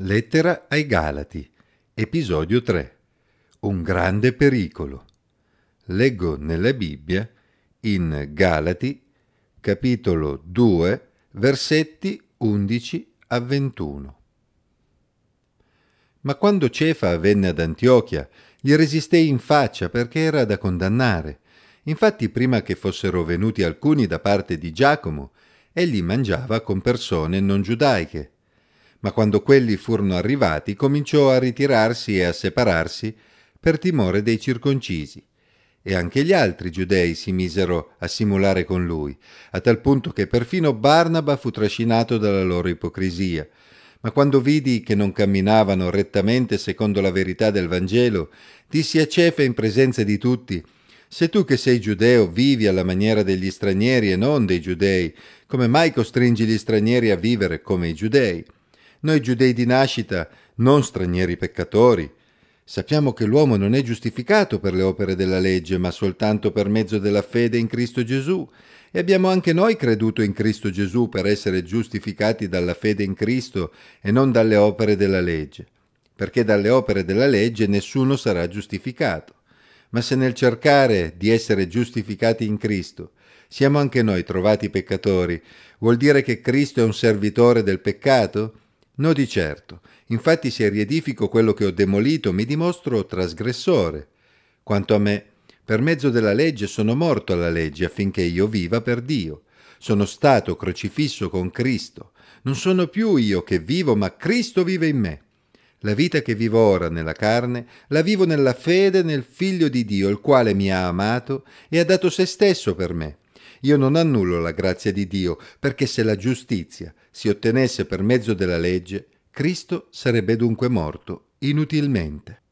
Lettera ai Galati, episodio 3. Un grande pericolo. Leggo nella Bibbia in Galati, capitolo 2, versetti 11 a 21. Ma quando Cefa venne ad Antiochia, gli resistei in faccia perché era da condannare. Infatti, prima che fossero venuti alcuni da parte di Giacomo, egli mangiava con persone non giudaiche ma quando quelli furono arrivati cominciò a ritirarsi e a separarsi per timore dei circoncisi. E anche gli altri giudei si misero a simulare con lui, a tal punto che perfino Barnaba fu trascinato dalla loro ipocrisia. Ma quando vidi che non camminavano rettamente secondo la verità del Vangelo, dissi a Cefe in presenza di tutti, se tu che sei giudeo vivi alla maniera degli stranieri e non dei giudei, come mai costringi gli stranieri a vivere come i giudei? Noi giudei di nascita, non stranieri peccatori, sappiamo che l'uomo non è giustificato per le opere della legge, ma soltanto per mezzo della fede in Cristo Gesù. E abbiamo anche noi creduto in Cristo Gesù per essere giustificati dalla fede in Cristo e non dalle opere della legge, perché dalle opere della legge nessuno sarà giustificato. Ma se nel cercare di essere giustificati in Cristo siamo anche noi trovati peccatori, vuol dire che Cristo è un servitore del peccato? No di certo, infatti se riedifico quello che ho demolito mi dimostro trasgressore. Quanto a me, per mezzo della legge sono morto alla legge affinché io viva per Dio. Sono stato crocifisso con Cristo. Non sono più io che vivo, ma Cristo vive in me. La vita che vivo ora nella carne, la vivo nella fede nel Figlio di Dio, il quale mi ha amato e ha dato se stesso per me. Io non annullo la grazia di Dio, perché se la giustizia si ottenesse per mezzo della legge, Cristo sarebbe dunque morto inutilmente.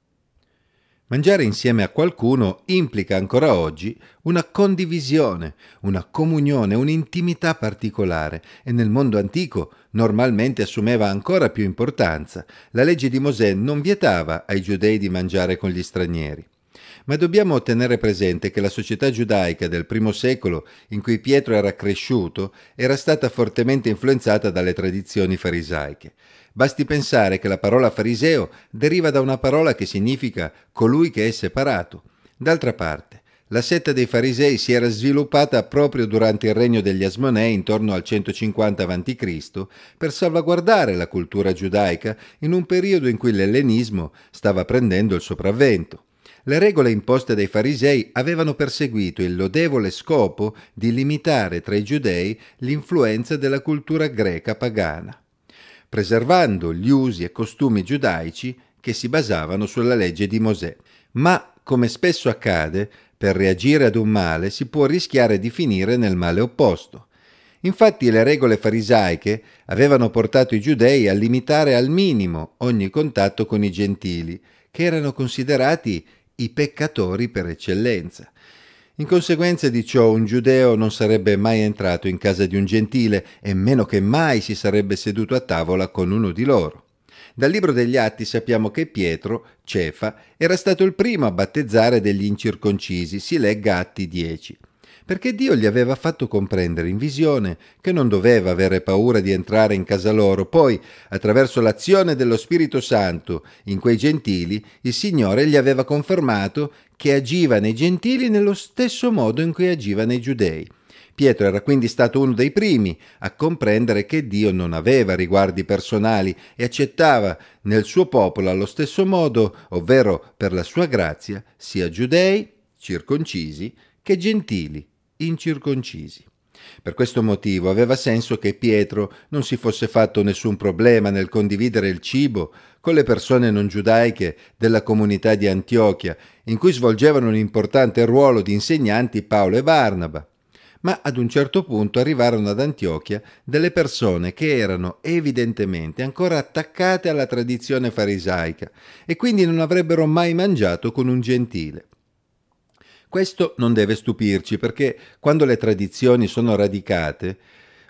Mangiare insieme a qualcuno implica ancora oggi una condivisione, una comunione, un'intimità particolare e nel mondo antico normalmente assumeva ancora più importanza. La legge di Mosè non vietava ai giudei di mangiare con gli stranieri. Ma dobbiamo tenere presente che la società giudaica del primo secolo in cui Pietro era cresciuto era stata fortemente influenzata dalle tradizioni farisaiche. Basti pensare che la parola fariseo deriva da una parola che significa colui che è separato. D'altra parte, la setta dei farisei si era sviluppata proprio durante il regno degli Asmonei intorno al 150 a.C. per salvaguardare la cultura giudaica in un periodo in cui l'ellenismo stava prendendo il sopravvento. Le regole imposte dai farisei avevano perseguito il lodevole scopo di limitare tra i giudei l'influenza della cultura greca pagana, preservando gli usi e costumi giudaici che si basavano sulla legge di Mosè. Ma, come spesso accade, per reagire ad un male si può rischiare di finire nel male opposto. Infatti le regole farisaiche avevano portato i giudei a limitare al minimo ogni contatto con i gentili, che erano considerati i peccatori per eccellenza. In conseguenza di ciò un giudeo non sarebbe mai entrato in casa di un gentile e meno che mai si sarebbe seduto a tavola con uno di loro. Dal libro degli Atti sappiamo che Pietro, Cefa, era stato il primo a battezzare degli incirconcisi, si legga Atti 10 perché Dio gli aveva fatto comprendere in visione che non doveva avere paura di entrare in casa loro. Poi, attraverso l'azione dello Spirito Santo in quei gentili, il Signore gli aveva confermato che agiva nei gentili nello stesso modo in cui agiva nei giudei. Pietro era quindi stato uno dei primi a comprendere che Dio non aveva riguardi personali e accettava nel suo popolo allo stesso modo, ovvero per la sua grazia, sia giudei, circoncisi, che gentili, incirconcisi. Per questo motivo aveva senso che Pietro non si fosse fatto nessun problema nel condividere il cibo con le persone non giudaiche della comunità di Antiochia, in cui svolgevano un importante ruolo di insegnanti Paolo e Barnaba. Ma ad un certo punto arrivarono ad Antiochia delle persone che erano evidentemente ancora attaccate alla tradizione farisaica e quindi non avrebbero mai mangiato con un gentile. Questo non deve stupirci perché quando le tradizioni sono radicate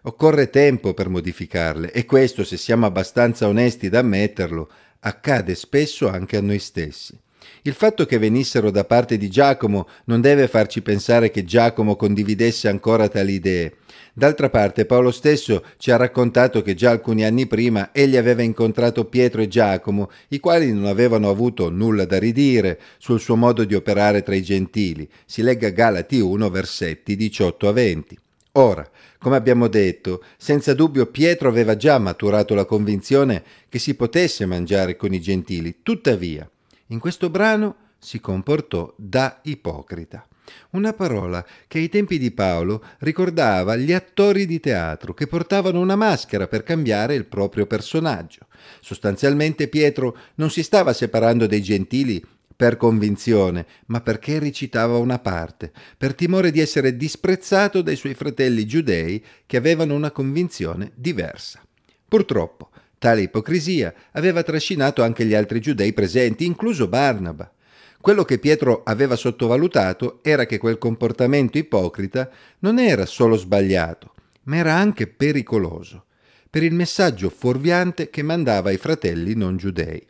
occorre tempo per modificarle e questo, se siamo abbastanza onesti da ammetterlo, accade spesso anche a noi stessi. Il fatto che venissero da parte di Giacomo non deve farci pensare che Giacomo condividesse ancora tali idee. D'altra parte Paolo stesso ci ha raccontato che già alcuni anni prima egli aveva incontrato Pietro e Giacomo, i quali non avevano avuto nulla da ridire sul suo modo di operare tra i gentili. Si legga Galati 1 versetti 18 a 20. Ora, come abbiamo detto, senza dubbio Pietro aveva già maturato la convinzione che si potesse mangiare con i gentili, tuttavia, in questo brano si comportò da ipocrita. Una parola che ai tempi di Paolo ricordava gli attori di teatro che portavano una maschera per cambiare il proprio personaggio. Sostanzialmente Pietro non si stava separando dei gentili per convinzione, ma perché recitava una parte, per timore di essere disprezzato dai suoi fratelli giudei che avevano una convinzione diversa. Purtroppo, tale ipocrisia aveva trascinato anche gli altri giudei presenti, incluso Barnaba. Quello che Pietro aveva sottovalutato era che quel comportamento ipocrita non era solo sbagliato, ma era anche pericoloso, per il messaggio fuorviante che mandava ai fratelli non giudei.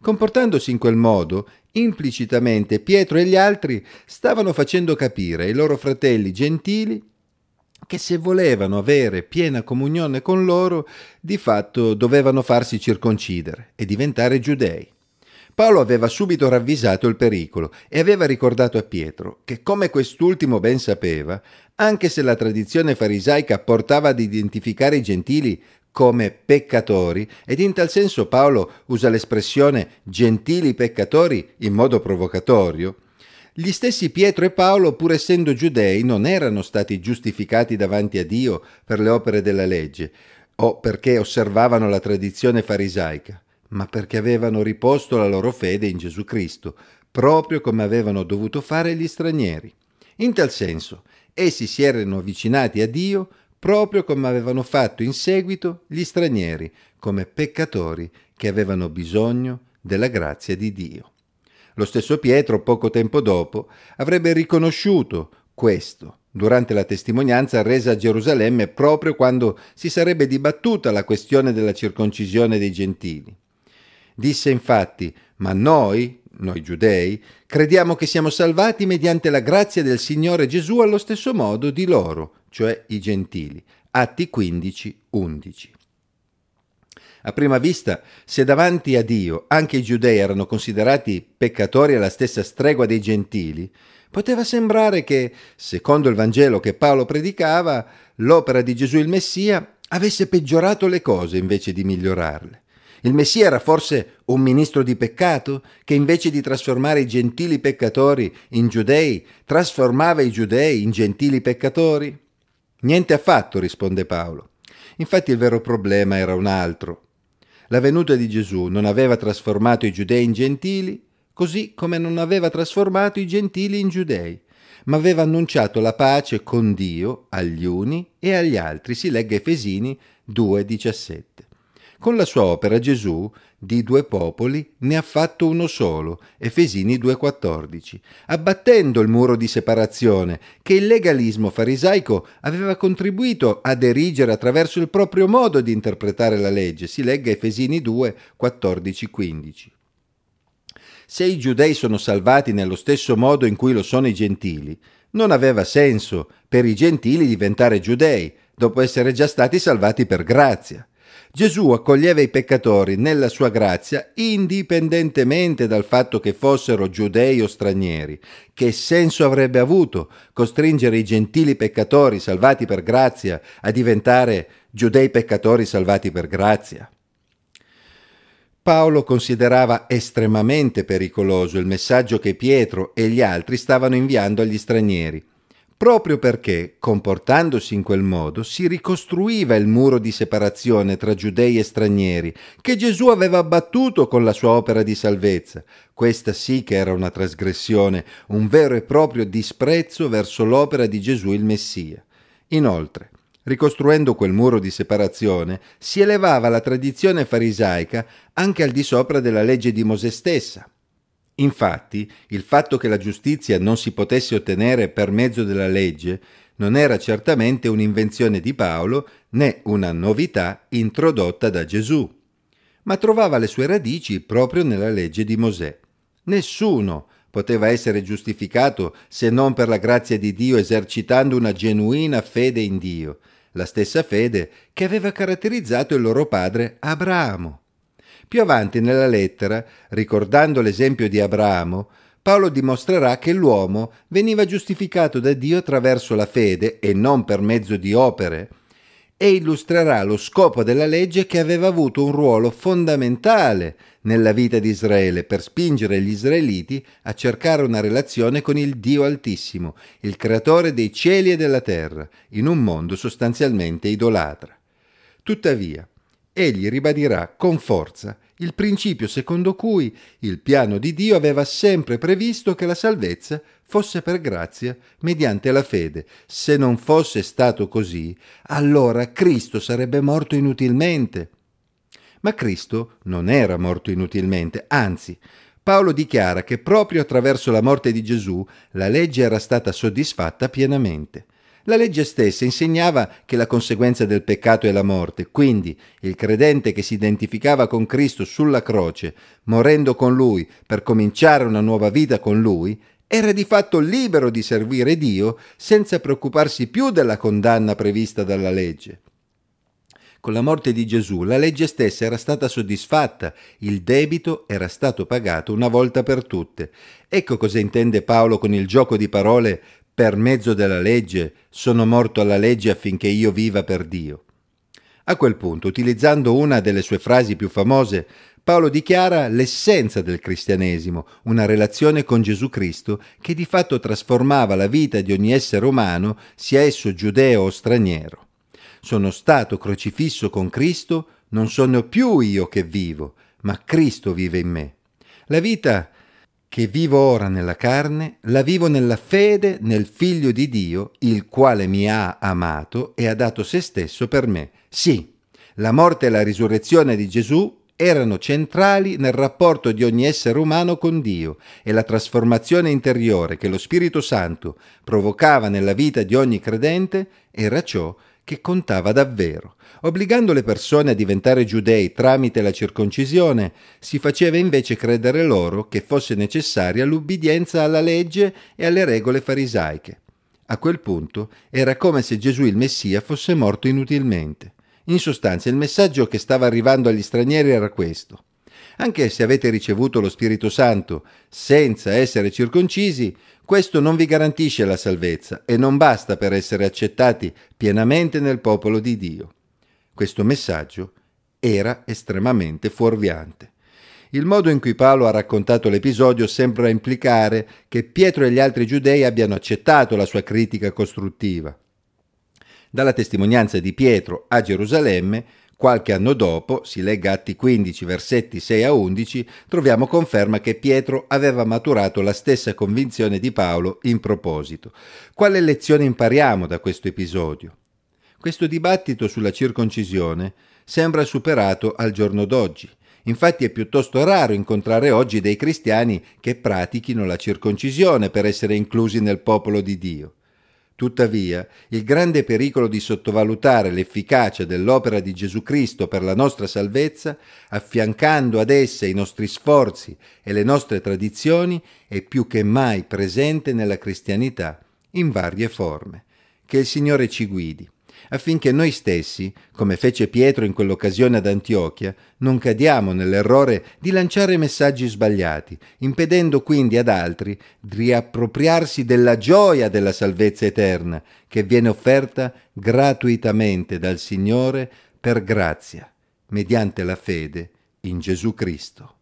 Comportandosi in quel modo, implicitamente Pietro e gli altri stavano facendo capire ai loro fratelli gentili che se volevano avere piena comunione con loro, di fatto dovevano farsi circoncidere e diventare giudei. Paolo aveva subito ravvisato il pericolo e aveva ricordato a Pietro che, come quest'ultimo ben sapeva, anche se la tradizione farisaica portava ad identificare i gentili come peccatori, ed in tal senso Paolo usa l'espressione gentili peccatori in modo provocatorio, gli stessi Pietro e Paolo, pur essendo giudei, non erano stati giustificati davanti a Dio per le opere della legge o perché osservavano la tradizione farisaica ma perché avevano riposto la loro fede in Gesù Cristo, proprio come avevano dovuto fare gli stranieri. In tal senso, essi si erano avvicinati a Dio proprio come avevano fatto in seguito gli stranieri, come peccatori che avevano bisogno della grazia di Dio. Lo stesso Pietro, poco tempo dopo, avrebbe riconosciuto questo durante la testimonianza resa a Gerusalemme proprio quando si sarebbe dibattuta la questione della circoncisione dei gentili. Disse infatti, ma noi, noi giudei, crediamo che siamo salvati mediante la grazia del Signore Gesù allo stesso modo di loro, cioè i gentili. Atti 15, 11. A prima vista, se davanti a Dio anche i giudei erano considerati peccatori alla stessa stregua dei gentili, poteva sembrare che, secondo il Vangelo che Paolo predicava, l'opera di Gesù il Messia avesse peggiorato le cose invece di migliorarle. Il Messia era forse un ministro di peccato che invece di trasformare i gentili peccatori in giudei, trasformava i giudei in gentili peccatori? Niente affatto, risponde Paolo. Infatti il vero problema era un altro. La venuta di Gesù non aveva trasformato i giudei in gentili, così come non aveva trasformato i gentili in giudei, ma aveva annunciato la pace con Dio agli uni e agli altri. Si legga Efesini 2,17. Con la sua opera Gesù di due popoli ne ha fatto uno solo, Efesini 2,14, abbattendo il muro di separazione che il legalismo farisaico aveva contribuito ad erigere attraverso il proprio modo di interpretare la legge. Si legga Efesini 2, 14, 15. Se i giudei sono salvati nello stesso modo in cui lo sono i gentili, non aveva senso per i gentili diventare giudei, dopo essere già stati salvati per grazia. Gesù accoglieva i peccatori nella sua grazia indipendentemente dal fatto che fossero giudei o stranieri. Che senso avrebbe avuto costringere i gentili peccatori salvati per grazia a diventare giudei peccatori salvati per grazia? Paolo considerava estremamente pericoloso il messaggio che Pietro e gli altri stavano inviando agli stranieri proprio perché, comportandosi in quel modo, si ricostruiva il muro di separazione tra giudei e stranieri, che Gesù aveva abbattuto con la sua opera di salvezza. Questa sì che era una trasgressione, un vero e proprio disprezzo verso l'opera di Gesù il Messia. Inoltre, ricostruendo quel muro di separazione, si elevava la tradizione farisaica anche al di sopra della legge di Mosè stessa. Infatti, il fatto che la giustizia non si potesse ottenere per mezzo della legge non era certamente un'invenzione di Paolo né una novità introdotta da Gesù, ma trovava le sue radici proprio nella legge di Mosè. Nessuno poteva essere giustificato se non per la grazia di Dio esercitando una genuina fede in Dio, la stessa fede che aveva caratterizzato il loro padre Abramo. Più avanti nella lettera, ricordando l'esempio di Abramo, Paolo dimostrerà che l'uomo veniva giustificato da Dio attraverso la fede e non per mezzo di opere, e illustrerà lo scopo della legge che aveva avuto un ruolo fondamentale nella vita di Israele per spingere gli israeliti a cercare una relazione con il Dio Altissimo, il creatore dei cieli e della terra, in un mondo sostanzialmente idolatra. Tuttavia, egli ribadirà con forza il principio secondo cui il piano di Dio aveva sempre previsto che la salvezza fosse per grazia mediante la fede. Se non fosse stato così, allora Cristo sarebbe morto inutilmente. Ma Cristo non era morto inutilmente, anzi, Paolo dichiara che proprio attraverso la morte di Gesù la legge era stata soddisfatta pienamente. La legge stessa insegnava che la conseguenza del peccato è la morte, quindi il credente che si identificava con Cristo sulla croce, morendo con Lui per cominciare una nuova vita con Lui, era di fatto libero di servire Dio senza preoccuparsi più della condanna prevista dalla legge. Con la morte di Gesù la legge stessa era stata soddisfatta, il debito era stato pagato una volta per tutte. Ecco cosa intende Paolo con il gioco di parole per mezzo della legge sono morto alla legge affinché io viva per Dio. A quel punto, utilizzando una delle sue frasi più famose, Paolo dichiara l'essenza del cristianesimo, una relazione con Gesù Cristo che di fatto trasformava la vita di ogni essere umano, sia esso giudeo o straniero. Sono stato crocifisso con Cristo, non sono più io che vivo, ma Cristo vive in me. La vita che vivo ora nella carne, la vivo nella fede nel Figlio di Dio, il quale mi ha amato e ha dato se stesso per me. Sì, la morte e la risurrezione di Gesù erano centrali nel rapporto di ogni essere umano con Dio e la trasformazione interiore che lo Spirito Santo provocava nella vita di ogni credente era ciò che contava davvero. Obbligando le persone a diventare giudei tramite la circoncisione, si faceva invece credere loro che fosse necessaria l'ubbidienza alla legge e alle regole farisaiche. A quel punto era come se Gesù il Messia fosse morto inutilmente. In sostanza il messaggio che stava arrivando agli stranieri era questo. Anche se avete ricevuto lo Spirito Santo senza essere circoncisi, questo non vi garantisce la salvezza e non basta per essere accettati pienamente nel popolo di Dio. Questo messaggio era estremamente fuorviante. Il modo in cui Paolo ha raccontato l'episodio sembra implicare che Pietro e gli altri giudei abbiano accettato la sua critica costruttiva. Dalla testimonianza di Pietro a Gerusalemme Qualche anno dopo, si legga Atti 15, versetti 6 a 11, troviamo conferma che Pietro aveva maturato la stessa convinzione di Paolo in proposito. Quale lezione impariamo da questo episodio? Questo dibattito sulla circoncisione sembra superato al giorno d'oggi. Infatti è piuttosto raro incontrare oggi dei cristiani che pratichino la circoncisione per essere inclusi nel popolo di Dio. Tuttavia, il grande pericolo di sottovalutare l'efficacia dell'opera di Gesù Cristo per la nostra salvezza, affiancando ad essa i nostri sforzi e le nostre tradizioni, è più che mai presente nella cristianità, in varie forme. Che il Signore ci guidi affinché noi stessi, come fece Pietro in quell'occasione ad Antiochia, non cadiamo nell'errore di lanciare messaggi sbagliati, impedendo quindi ad altri di riappropriarsi della gioia della salvezza eterna che viene offerta gratuitamente dal Signore per grazia, mediante la fede in Gesù Cristo.